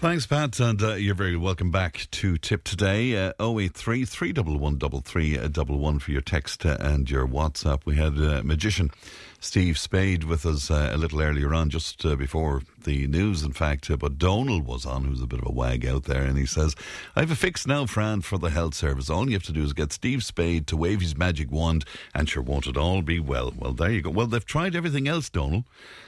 Thanks, Pat, and uh, you're very welcome back to Tip Today. Uh, 083 311 3311 for your text uh, and your WhatsApp. We had uh, magician Steve Spade with us uh, a little earlier on, just uh, before the news, in fact. Uh, but Donal was on, who's a bit of a wag out there, and he says, I have a fix now, Fran, for the health service. All you have to do is get Steve Spade to wave his magic wand, and sure, won't it all be well? Well, there you go. Well, they've tried everything else, Donal.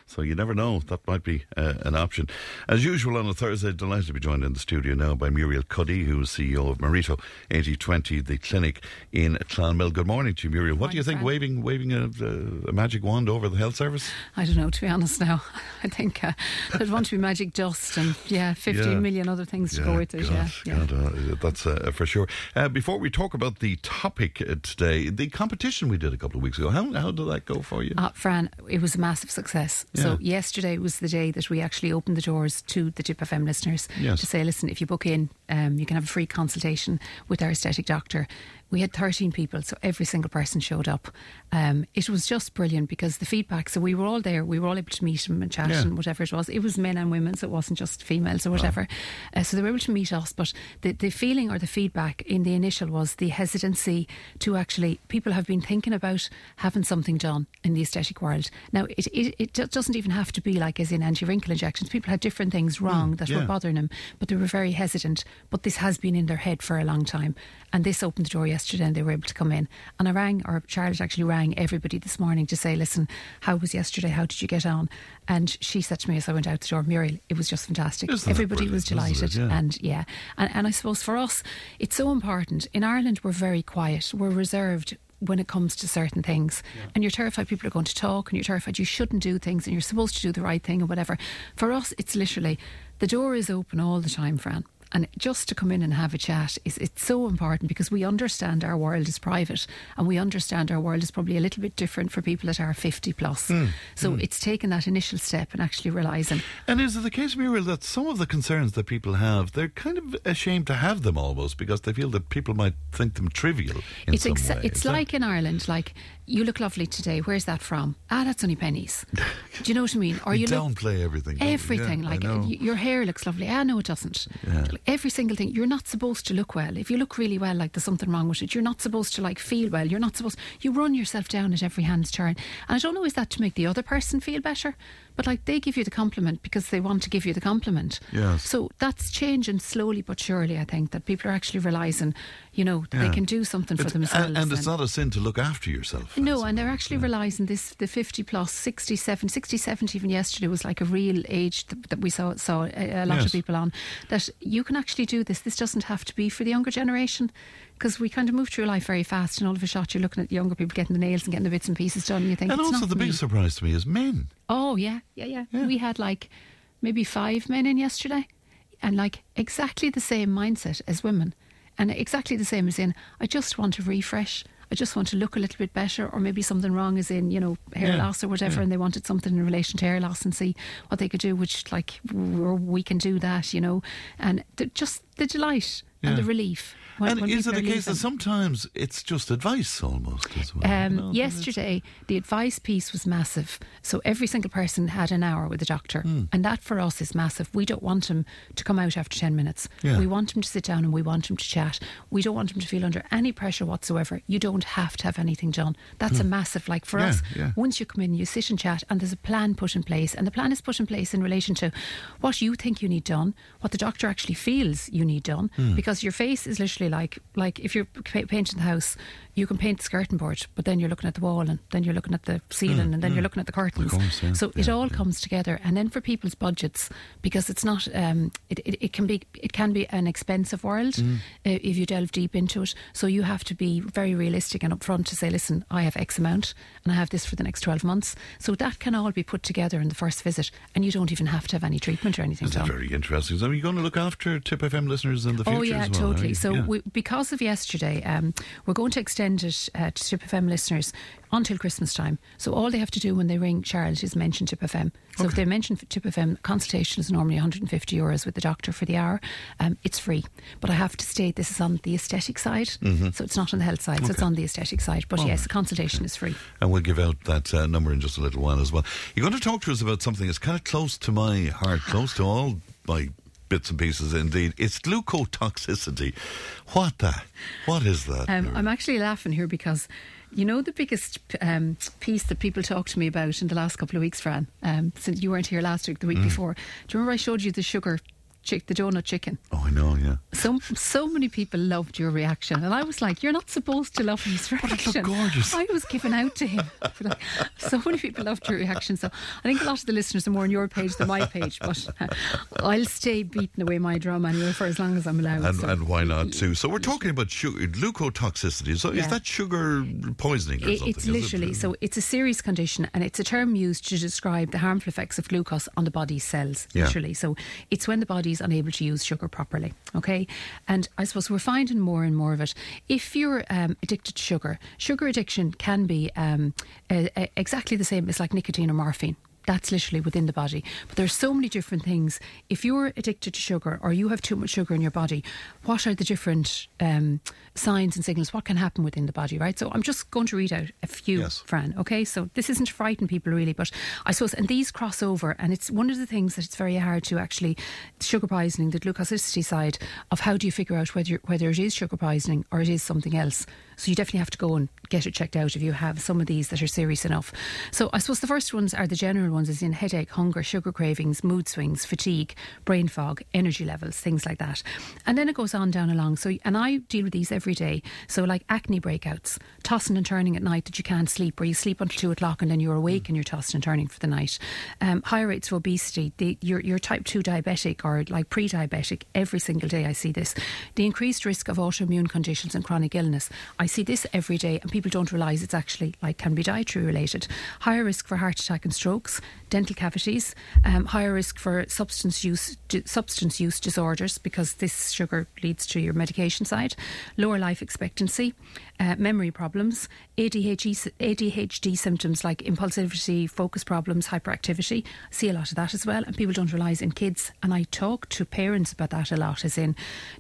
So you never know. That might be uh, an option. As usual on a Thursday, delighted to be joined in the studio now by Muriel Cuddy, who's CEO of Marito 8020, the clinic in Clonmel. Good morning to you, Muriel. What Morning, do you think, Fran. waving waving a, a magic wand over the health service? I don't know, to be honest now. I think uh, there'd want to be magic dust and, yeah, fifteen million Yeah. other things to go with it. Yeah, gosh, yeah. God, uh, that's uh, for sure. Uh, before we talk about the topic uh, today, the competition we did a couple of weeks ago, how, how did that go for you? Uh, Fran, it was a massive success. So yesterday was the day that we actually opened the doors to the Tip FM listeners Yes. to say, listen, if you book in, um, you can have a free consultation with our aesthetic doctor. We had 13 people, so every single person showed up. Um, it was just brilliant because the feedback, so we were all there, we were all able to meet them and chat Yeah. and whatever it was. It was men and women, so it wasn't just females or whatever. Uh, so they were able to meet us, but the, the feeling or the feedback in the initial was the hesitancy to actually, people have been thinking about having something done in the aesthetic world. Now, it, it, it doesn't even have to be like as in anti wrinkle injections. People had different things wrong that yeah. were bothering them, but they were very hesitant. But this has been in their head for a long time. And this opened the door yesterday and they were able to come in. And I rang, or Charlotte actually rang everybody this morning to say, listen, how was yesterday? How did you get on? And she said to me as I went out the door, Muriel, it was just fantastic. Isn't Everybody was it? delighted. Yeah. And yeah. And, and I suppose for us, it's so important. In Ireland, we're very quiet, we're reserved. When it comes to certain things, and you're terrified people are going to talk, and you're terrified you shouldn't do things, and you're supposed to do the right thing, or whatever. For us, it's literally the door is open all the time, Fran. And just to come in and have a chat is it's so important because we understand our world is private and we understand our world is probably a little bit different for people that are 50 plus. So it's taken that initial step and actually realising And is it the case, Muriel, that some of the concerns that people have, they're kind of ashamed to have them almost because they feel that people might think them trivial in it's some exa- way? it's Is that- like in Ireland, like you look lovely today. Where's that from? Ah, that's only pennies. Do you know what I mean? Or you look downplay everything. don't we? everything. Yeah, like your hair looks lovely. Ah, no, it doesn't. Yeah. Every single thing. You're not supposed to look well. If you look really well, like there's something wrong with it. You're not supposed to like feel well. You're not supposed. You run yourself down at every hand's turn. And I don't know is that to make the other person feel better, but like they give you the compliment because they want to give you the compliment. Yes. So that's changing slowly but surely. I think that people are actually realizing, you know, that Yeah. they can do something for themselves. and, and it's not a sin to look after yourself. No, and they're actually yeah. realising this the 50 plus, 67, 60, 70 even yesterday was like a real age that, that we saw, saw a, a lot Yes. of people on. That you can actually do this. This doesn't have to be for the younger generation because we kind of move through life very fast and all of a shot you're looking at younger people getting the nails and getting the bits and pieces done and you think And also, the me. big surprise to me is men. Oh yeah, yeah, yeah, Yeah. We had like maybe five men in yesterday, and like exactly the same mindset as women, and exactly the same as in I just want to refresh. I just want to look a little bit better, or maybe something wrong is in you know hair Yeah, loss or whatever, yeah. and they wanted something in relation to hair loss and see what they could do. Which like we can do that, you know, and the, just the delight and the relief. When- and when is it people a are case that sometimes it's just advice almost as well? Um, you know, that it's- yesterday, the advice piece was massive. So every single person had an hour with the doctor, Hmm. and that for us is massive. We don't want him to come out after ten minutes. Yeah. We want him to sit down and we want him to chat. We don't want him to feel under any pressure whatsoever. You don't have to have anything done. That's a massive like for Hmm. Yeah, us. yeah. Once you come in, you sit and chat, and there's a plan put in place, and the plan is put in place in relation to what you think you need done, what the doctor actually feels you need done, Hmm. because your face is literally like like if you're painting the house, you can paint the skirting board, but then you're looking at the wall, and then you're looking at the ceiling, and then you're looking at the curtains. course, yeah, So it all yeah. comes together, and then for people's budgets, because it's not, um, it, it, it can be it can be an expensive world Mm. uh, if you delve deep into it. So you have to be very realistic and upfront to say, listen, I have X amount, and I have this for the next twelve months. So that can all be put together in the first visit, and you don't even have to have any treatment or anything done. very interesting. So are you going to look after Tip FM listeners in the future Oh yeah, well? totally. So Yeah. we, because of yesterday, um, we're going to extend it uh, to Tip FM listeners until Christmas time. So all they have to do when they ring Charlotte is mention Tip FM. So if they mention Tip FM, consultation is normally 150 euros with the doctor for the hour. Um, it's free, but I have to state this is on the aesthetic side, so it's not on the health side. So it's Mm-hmm. On the aesthetic side. But yes, the consultation is free. And we'll give out that uh, number in just a little while as well. You're going to talk to us about something that's kind of close to my heart, close to all my bits and pieces indeed. It's glucotoxicity. What the? What is that? Um, I'm actually laughing here because you know the biggest um, piece that people talk to me about in the last couple of weeks, Fran, um, since you weren't here last week, the Mm. week before. Do you remember I showed you the sugar, chick, the donut chicken? oh, I know, yeah. So so many people loved your reaction, and I was like, "You're not supposed to love his reaction." gorgeous. I was giving out to him. Like, so many people loved your reaction. So I think a lot of the listeners are more on your page than my page, but uh, I'll stay beating away my drum anyway for as long as I'm allowed. And, so. and why not too? So we're talking about sugar, glucotoxicity. So is that sugar poisoning or It- something? it's is it? literally so it's a serious condition and it's a term used to describe the harmful effects of glucose on the body's cells Yeah. literally so it's when the body unable to use sugar properly okay? And i suppose we're finding more and more of it. If you're um, addicted to sugar sugar addiction can be um, uh, exactly the same as like nicotine or morphine that's literally within the body. But there's so many different things. If you're addicted to sugar or you have too much sugar in your body, what are the different um, signs and signals? What can happen within the body, right? So I'm just going to read out a few, Yes. Fran. Okay, so this isn't to frighten people really, but I suppose, and these cross over, and it's one of the things that it's very hard to actually sugar poisoning, the glucosity side of how do you figure out whether whether it is sugar poisoning or it is something else. So you definitely have to go and get it checked out if you have some of these that are serious enough. So I suppose the first ones are the general ones, as in headache, hunger, sugar cravings, mood swings, fatigue, brain fog, energy levels, things like that. And then it goes on down along. So and I deal with these every day. So like acne breakouts, tossing and turning at night that you can't sleep, where you sleep until two o'clock and then you're awake and you're tossing and turning for the night. Um, high rates of obesity. The, you're, you're type two diabetic or like pre-diabetic. Every single day I see this. The increased risk of autoimmune conditions and chronic illness. I see this every day, and people don't realise it's actually like can be dietary related. Higher risk for heart attack and strokes, dental cavities, um, higher risk for substance use substance use disorders because this sugar leads to your medication side, lower life expectancy, uh, memory problems, ADHD, ADHD symptoms like impulsivity, focus problems, hyperactivity. I see a lot of that as well, and people don't realise in kids. And I talk to parents about that a lot, as in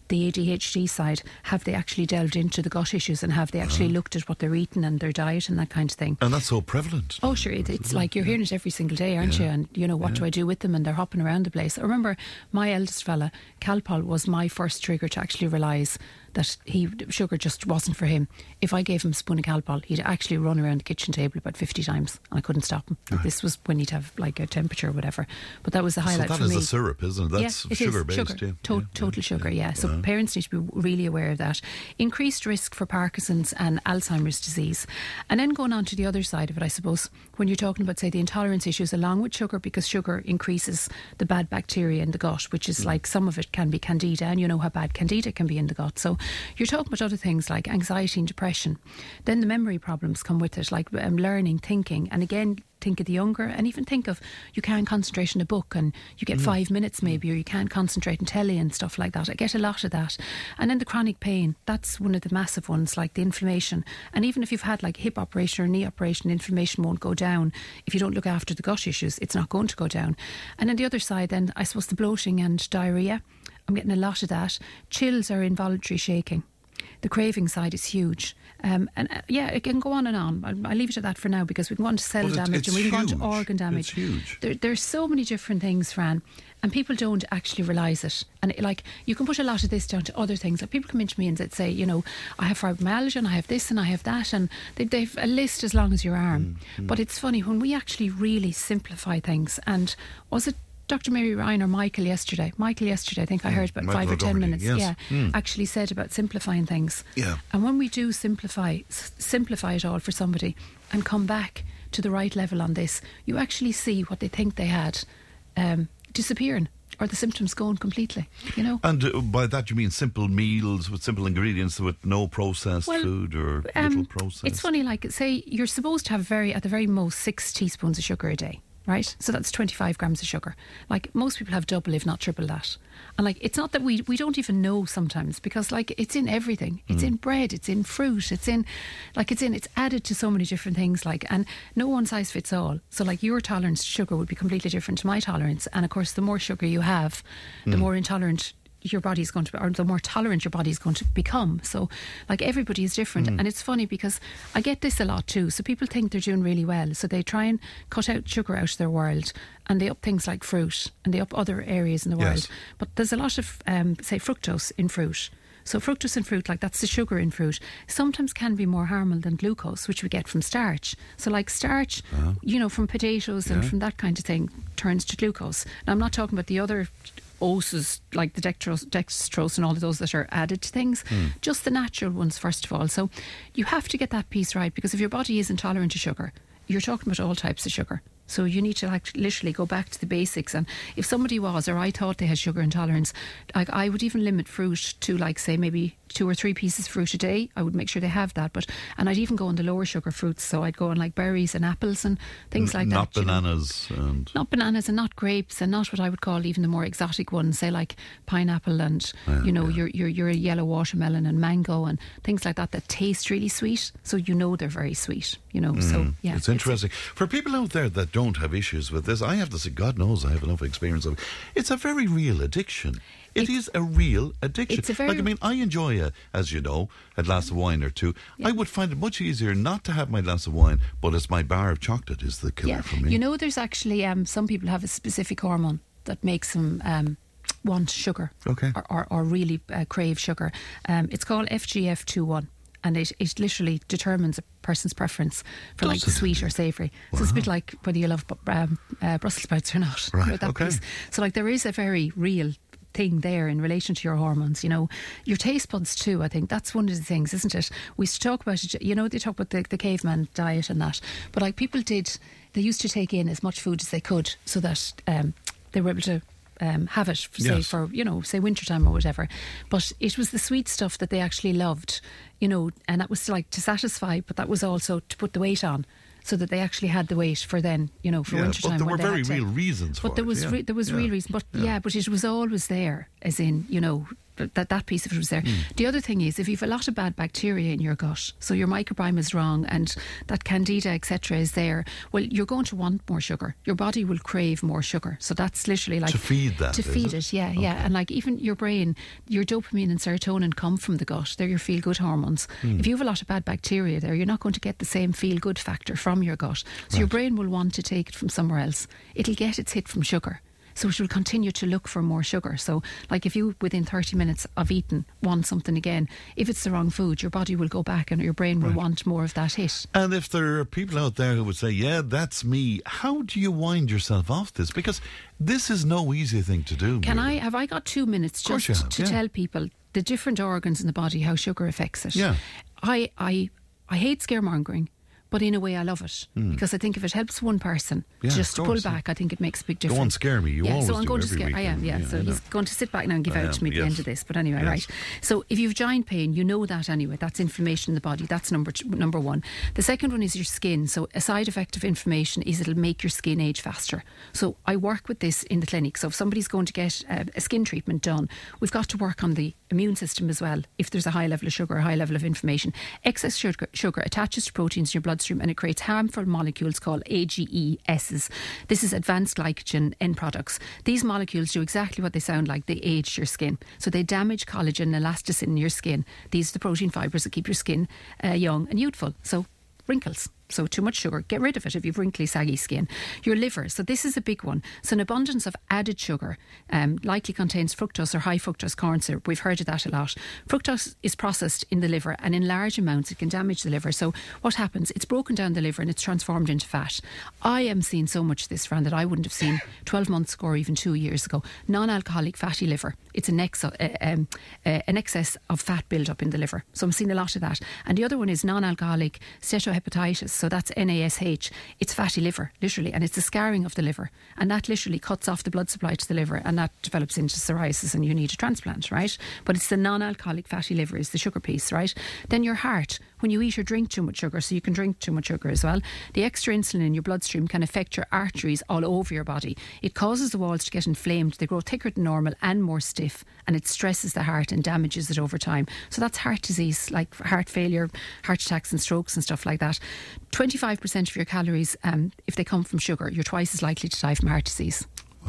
the ADHD side. Have they actually delved into the gut issues and have they actually looked at what they're eating and their diet and that kind of thing? And that's so prevalent. Oh, sure. It, it's like you're hearing it every single day, aren't you? And, you know, what do I do with them? And they're hopping around the place. I remember my eldest fella, Calpol, was my first trigger to actually realise that he sugar just wasn't for him. If I gave him a spoon of Calpol, he'd actually run around the kitchen table about 50 times and I couldn't stop him. This was when he'd have like a temperature or whatever. But that was the So highlight that for is a syrup, isn't it? That's yeah, it is. sugar based. Sugar. Yeah. To- yeah, total sugar, yeah. So Uh-huh. parents need to be really aware of that. Increased risk for Parkinson's and Alzheimer's disease. And then going on to the other side of it, I suppose, when you're talking about, say, the intolerance issues along with sugar, because sugar increases the bad bacteria in the gut, which Mm. is like some of it can be candida, and you know how bad candida can be in the gut. So you're talking about other things like anxiety and depression. Then the memory problems come with it, like um, learning, thinking. And again, think of the younger and even think of you can't concentrate on a book and you get mm. five minutes mm. maybe or you can't concentrate on telly and stuff like that. I get a lot of that. And then the chronic pain, that's one of the massive ones, like the inflammation. And even if you've had like a hip operation or knee operation, inflammation won't go down. If you don't look after the gut issues, it's not going to go down. And then the other side then, I suppose the bloating and diarrhea. I'm getting a lot of that. Chills are involuntary shaking. The craving side is huge. Um, and uh, yeah, it can go on and on. I'll, I'll leave it at that for now because we can go on to cell it- damage and we can go on to organ damage. It's huge. There, there's so many different things, Fran, and people don't actually realise it. And it, like you can put a lot of this down to other things. Like people come into me and they'd say, you know, I have fibromyalgia and I have this and I have that, and they, they've a list as long as your arm. Mm, But it's funny when we actually really simplify things. And was it? Dr. Mary Ryan or Michael yesterday. Michael yesterday, I think I heard about Michael five or ten minutes. yes. Yeah, Mm. actually said about simplifying things. Yeah. And when we do simplify, s- simplify it all for somebody and come back to the right level on this, you actually see what they think they had um, disappearing or the symptoms gone completely. You know. And uh, by that you mean simple meals with simple ingredients with no processed Well, food or Um, little processed. It's funny, like say you're supposed to have very at the very most six teaspoons of sugar a day. Right? So that's 25 grams of sugar. Like most people have double, if not triple that. And like it's not that we we don't even know sometimes because like it's in everything. It's mm. in bread, it's in fruit, it's in like it's in it's added to so many different things like and no one size fits all. So like your tolerance to sugar would be completely different to my tolerance. And of course the more sugar you have, the mm. more intolerant your body's going to be, or the more tolerant your body's going to become. So, like everybody is different, and it's funny because I get this a lot too. So people think they're doing really well, so they try and cut out sugar out of their world, and they up things like fruit, and they up other areas in the Yes. world. But there's a lot of, um, say, fructose in fruit. So fructose in fruit, like that's the sugar in fruit, sometimes can be more harmful than glucose, which we get from starch. So like starch, you know, from potatoes and from that kind of thing, turns to glucose. Now I'm not talking about the other oses like the dextrose, dextrose and all of those that are added to things, hmm. just the natural ones first of all. So you have to get that piece right because if your body is intolerant to sugar, you're talking about all types of sugar. So you need to like literally go back to the basics. And if somebody was, or I thought they had sugar intolerance, like I would even limit fruit to like say maybe two or three pieces of fruit a day. I would make sure they have that. But and I'd even go on the lower sugar fruits. So I'd go on like berries and apples and things like Not that. you know. bananas and Not bananas and not grapes and not what I would call even the more exotic ones, say like pineapple and Yeah, you know yeah. your your your yellow watermelon and mango and things like that that taste really sweet. So you know they're very sweet. You know, so yeah, Mm. it's interesting. For people out there that don't have issues with this, I have to say, God knows I have enough experience of it. It's a very real addiction. It It's- is a real addiction. it's a very- like, I mean, I enjoy, a, as you know, a glass of wine or two. I would find it much easier not to have my glass of wine, but it's my bar of chocolate is the killer yeah. for me. You know, there's actually um, some people have a specific hormone that makes them. Um, Want sugar, Okay. or, or, or really uh, crave sugar. Um, it's called FGF21, and it, it literally determines a person's preference for like it? sweet or savoury. So it's a bit like whether you love um, uh, Brussels sprouts or not. Right, okay. piece. So like there is a very real thing there in relation to your hormones. You know, your taste buds too. I think that's one of the things, isn't it? We used to talk about it. You know, they talk about the, the caveman diet and that, but like people did, they used to take in as much food as they could so that um, they were able to. Um, have it, say Yes. for you know, say wintertime or whatever. But it was the sweet stuff that they actually loved, you know, and that was like to satisfy, but that was also to put the weight on, so that they actually had the weight for then, you know, for Yeah, but wintertime. there when were very to- real reasons But for there it, was yeah. re- there was Yeah. real reason, but Yeah. but it was always there, as in you know that that piece of it was there. Hmm. The other thing is if you've a lot of bad bacteria in your gut, so your microbiome is wrong, and that candida etc. is there, well, you're going to want more sugar. Your body will crave more sugar. So that's literally like To feed that, To feed it? it, yeah, yeah, and like even your brain, your dopamine and serotonin come from the gut. They're your feel good hormones. Hmm. If you have a lot of bad bacteria there, you're not going to get the same feel good factor from your gut. So your brain will want to take it from somewhere else. It'll get its hit from sugar. So it will continue to look for more sugar. So, like if you within 30 minutes of eating want something again, if it's the wrong food, your body will go back and your brain will want more of that hit. And if there are people out there who would say, "Yeah, that's me," how do you wind yourself off this? Because this is no easy thing to do. Can I have I got two minutes just have, to yeah. tell people the different organs in the body how sugar affects it? Yeah. I I I hate scaremongering. But in a way, I love it because I think if it helps one person. Yeah, just to pull back, I think it makes a big difference. On, scare me. You yeah, always so I'm going to scare. week. I am, yeah. Yeah, so he's going to sit back now and give I out to me at the end of this. But anyway, Yes. right. So if you've joint pain, you know that anyway. That's inflammation in the body. That's number two, number one. The second one is your skin. So a side effect of inflammation is it'll make your skin age faster. So I work with this in the clinic. So if somebody's going to get uh, a skin treatment done, we've got to work on the immune system as well. If there's a high level of sugar, a high level of inflammation, excess sugar, sugar attaches to proteins in your bloodstream and it creates harmful molecules called AGESs. This is advanced glycogen end products. These molecules do exactly what they sound like. They age your skin. So they damage collagen and elasticin in your skin. These are the protein fibres that keep your skin uh, young and youthful. So wrinkles. So too much sugar, get rid of it if you've wrinkly, saggy skin. Your liver. So this is a big one. So an abundance of added sugar um, likely contains fructose or high fructose corn syrup. We've heard of that a lot. Fructose is processed in the liver, and in large amounts, it can damage the liver. So what happens? It's broken down the liver and it's transformed into fat. I am seeing so much of this, Fran, that I wouldn't have seen 12 months ago or even two years ago. Non-alcoholic fatty liver. It's an, ex- uh, um, uh, an excess of fat build-up in the liver. So I'm seeing a lot of that. And the other one is non-alcoholic steatohepatitis. So that's NASH. It's fatty liver, literally, and it's the scarring of the liver. And that literally cuts off the blood supply to the liver and that develops into psoriasis and you need a transplant, right? But it's the non alcoholic fatty liver is the sugar piece, right? Then your heart. When you eat or drink too much sugar, so you can drink too much sugar as well. The extra insulin in your bloodstream can affect your arteries all over your body. It causes the walls to get inflamed, they grow thicker than normal and more stiff, and it stresses the heart and damages it over time. So that's heart disease, like heart failure, heart attacks, and strokes, and stuff like that. 25% of your calories, um, if they come from sugar, you're twice as likely to die from heart disease.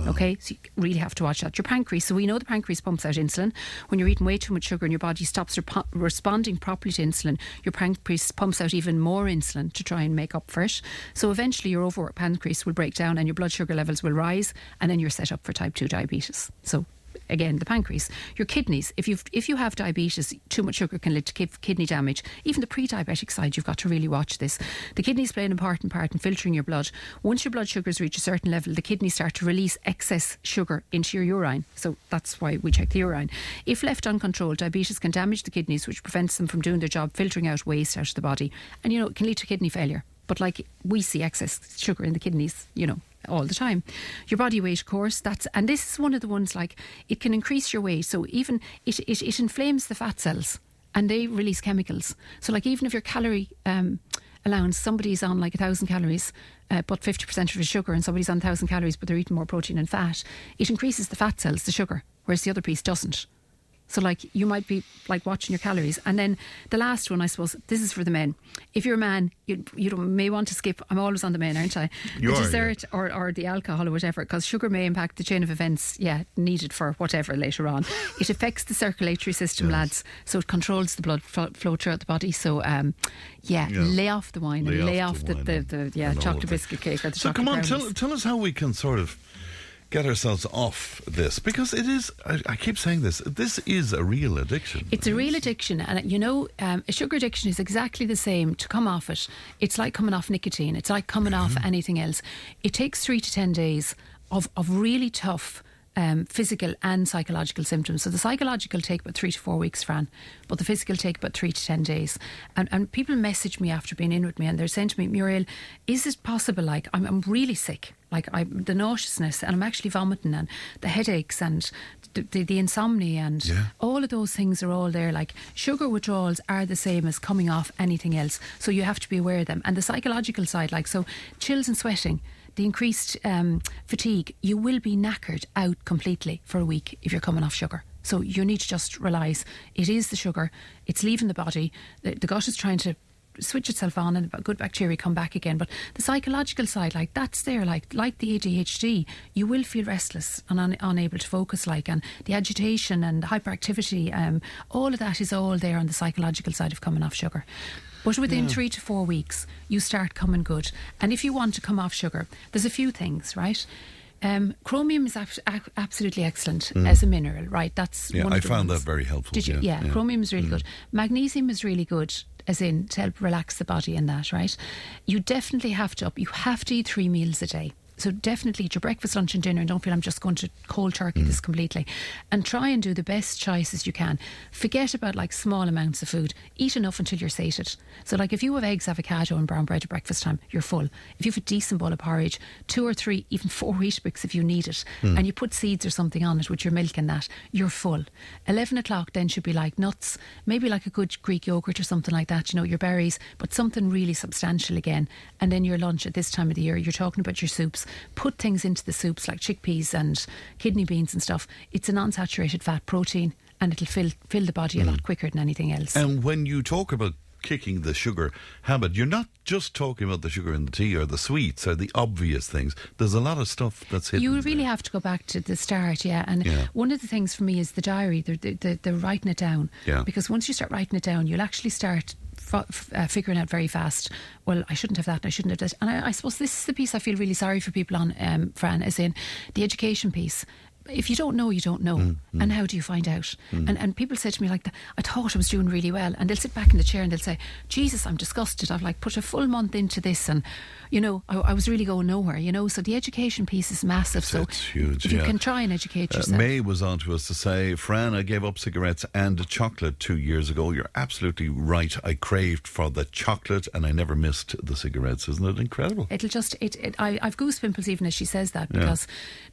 Okay, so you really have to watch that. Your pancreas, so we know the pancreas pumps out insulin. When you're eating way too much sugar and your body stops repo- responding properly to insulin, your pancreas pumps out even more insulin to try and make up for it. So eventually your overworked pancreas will break down and your blood sugar levels will rise, and then you're set up for type 2 diabetes. So again the pancreas your kidneys if you if you have diabetes too much sugar can lead to kidney damage. Even the pre-diabetic side you've got to really watch this. The kidneys play an important part in filtering your blood. Once your blood sugars reach a certain level the kidneys start to release excess sugar into your urine. So that's why we check the urine. If left uncontrolled diabetes can damage the kidneys which prevents them from doing their job filtering out waste out of the body. And you know it can lead to kidney failure. But like we see excess sugar in the kidneys you know all the time. Your body weight, of course, that's and this is one of the ones like it can increase your weight. So even it it, it inflames the fat cells and they release chemicals. So like even if your calorie um, allowance, somebody's on like a thousand calories, uh, but fifty percent of his sugar, and somebody's on a thousand calories, but they're eating more protein and fat, it increases the fat cells, the sugar, whereas the other piece doesn't. So, like, you might be like watching your calories. And then the last one, I suppose, this is for the men. If you're a man, you, you don't- may want to skip, I'm always on the men, aren't I? You the are, dessert or, or the alcohol or whatever, because sugar may impact the chain of events, yeah, needed for whatever later on. it affects the circulatory system, lads. So, it controls the blood fl- flow throughout the body. So, um, yeah, Yeah. lay off the wine and lay off the, wine the, the, yeah, chocolate biscuit cake or the So chocolate come on, brownies. tell, tell us how we can sort of get ourselves off this because it is. I, I keep saying this. This is a real addiction. It's a real addiction, and you know, um, a sugar addiction is exactly the same. To come off it, it's like coming off nicotine. It's like coming off anything else. It takes three to ten days of of really tough. Um, physical and psychological symptoms. So the psychological take about three to four weeks, Fran, but the physical take about three to ten days. And, and people message me after being in with me, and they're saying to me, Muriel, is it possible? Like I'm, I'm really sick, like I the nauseousness, and I'm actually vomiting, and the headaches, and the, the, the insomnia, and Yeah. all of those things are all there. Like sugar withdrawals are the same as coming off anything else. So you have to be aware of them. And the psychological side, like so, chills and sweating, the increased um, fatigue, you will be knackered out completely for a week if you're coming off sugar. So you need to just realise it is the sugar, it's leaving the body, the, the gut is trying to switch itself on and good bacteria come back again but the psychological side like that's there like like the ADHD you will feel restless and un- unable to focus like and the agitation and hyperactivity um, all of that is all there on the psychological side of coming off sugar but within three to four weeks you start coming good and if you want to come off sugar there's a few things right um, chromium is ab- ab- absolutely excellent as a mineral, right? That's Mm. Yeah, I found ones. that very helpful, Did you? yeah, Yeah, yeah. chromium is really good. Magnesium is really good, as in to help relax the body and that, right? You definitely have to up. You have to eat three meals a day. So definitely eat your breakfast, lunch, and dinner, and don't feel I'm just going to cold turkey mm. this completely. And try and do the best choices you can. Forget about like small amounts of food. Eat enough until you're sated. So like if you have eggs, avocado, and brown bread at breakfast time, you're full. If you have a decent bowl of porridge, two or three, even four Weetabix if you need it, mm. and you put seeds or something on it with your milk and that, you're full. Eleven o'clock then should be like nuts, maybe like a good Greek yogurt or something like that. You know your berries, but something really substantial again. And then your lunch at this time of the year, you're talking about your soups. Put things into the soups like chickpeas and kidney beans and stuff. It's an unsaturated fat protein, and it'll fill fill the body a lot mm. quicker than anything else. And when you talk about kicking the sugar habit, you're not just talking about the sugar in the tea or the sweets or the obvious things. There's a lot of stuff that's hidden. You really there. have to go back to the start, yeah. And Yeah. one of the things for me is the diary, the, the, the, the writing it down. Yeah. Because once you start writing it down, you'll actually start f- uh, figuring out very fast. Well, I shouldn't have that. and I shouldn't have this. And I, I suppose this is the piece I feel really sorry for people on, um, Fran, is in the education piece. If you don't know, you don't know. Mm, And how do you find out? And and people say to me like, "I thought I was doing really well," and they'll sit back in the chair and they'll say, "Jesus, I'm disgusted. I've like put a full month into this, and you know, I, I was really going nowhere. You know, so the education piece is massive. so it's huge, if you yeah. can try and educate Uh, yourself. May was on to us to say, Fran, I gave up cigarettes and chocolate two years ago. You're absolutely right. I craved for the chocolate and I never missed the cigarettes. Isn't it incredible? It'll just it. it I, I've goose pimples even as she says that because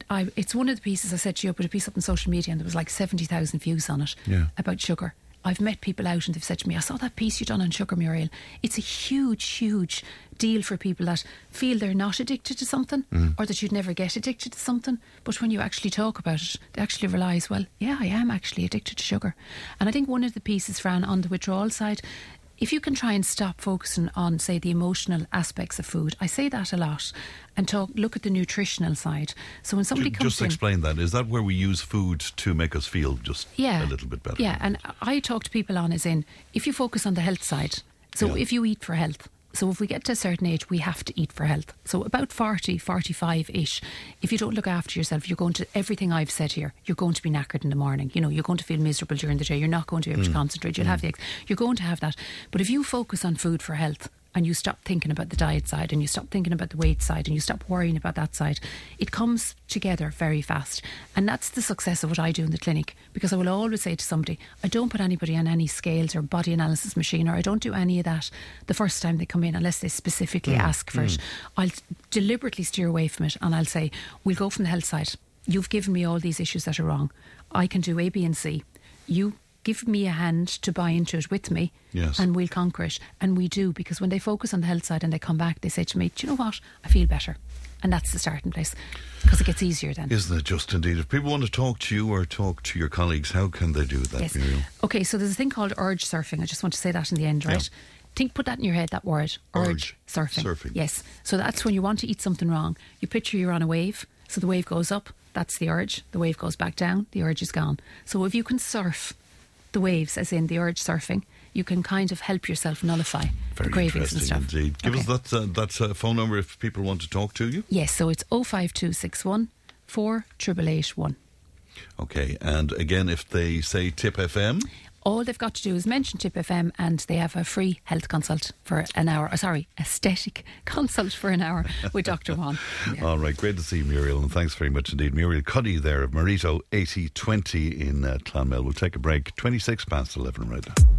I. It's one of the pieces I said to you. Put a piece up on social media and there was like seventy thousand views on it Yeah. about sugar. I've met people out and they've said to me, I saw that piece you done on sugar, Muriel. It's a huge, huge deal for people that feel they're not addicted to something mm. or that you'd never get addicted to something. But when you actually talk about it, they actually realise, well, yeah, I am actually addicted to sugar. And I think one of the pieces, Fran, on the withdrawal side, if you can try and stop focusing on, say, the emotional aspects of food, I say that a lot, and talk, look at the nutritional side. So when somebody Ju- comes Just in, explain that. Is that where we use food to make us feel just yeah, a little bit better? Yeah, and I talk to people on as in if you focus on the health side. So Yeah. if you eat for health. So if we get to a certain age, we have to eat for health. So about 40, 45-ish, if you don't look after yourself, you're going to, everything I've said here, you're going to be knackered in the morning. You know, you're going to feel miserable during the day. You're not going to be able to mm. concentrate. You'll have mm. the, you're going to have that. But if you focus on food for health, and you stop thinking about the diet side and you stop thinking about the weight side and you stop worrying about that side, it comes together very fast. And that's the success of what I do in the clinic because I will always say to somebody, I don't put anybody on any scales or body analysis machine or I don't do any of that the first time they come in unless they specifically mm, ask for it. Mm. I'll deliberately steer away from it and I'll say, we'll go from the health side. You've given me all these issues that are wrong. I can do A, B, and C. You give me a hand to buy into it with me Yes. and we'll conquer it. And we do, because when they focus on the health side and they come back, they say to me, Do you know what? I feel better. And that's the starting place because it gets easier then. Isn't it just indeed? If people want to talk to you or talk to your colleagues, how can they do that, Yes. Muriel? Okay, so there's a thing called urge surfing. I just want to say that in the end, right? Think, put that in your head, that word. Urge, Urge surfing. surfing. Yes. So that's when you want to eat something wrong. You picture you're on a wave. So the wave goes up, that's the urge. The wave goes back down, the urge is gone. So if you can surf the waves, as in the urge surfing, you can kind of help yourself nullify Very the cravings and stuff. indeed. Give Okay. us that uh, that uh, phone number if people want to talk to you. Yes, so it's 05261 48881. Okay, and again, if they say Tip FM, All they've got to do is mention Tip FM and they have a free health consult for an hour. Oh, sorry, aesthetic consult for an hour with Dr. Juan. Yeah. All right, great to see you, Muriel, and thanks very much indeed. Muriel Cuddy there of Marito 8020 in uh, Clonmel. We'll take a break. 26 past 11 right now.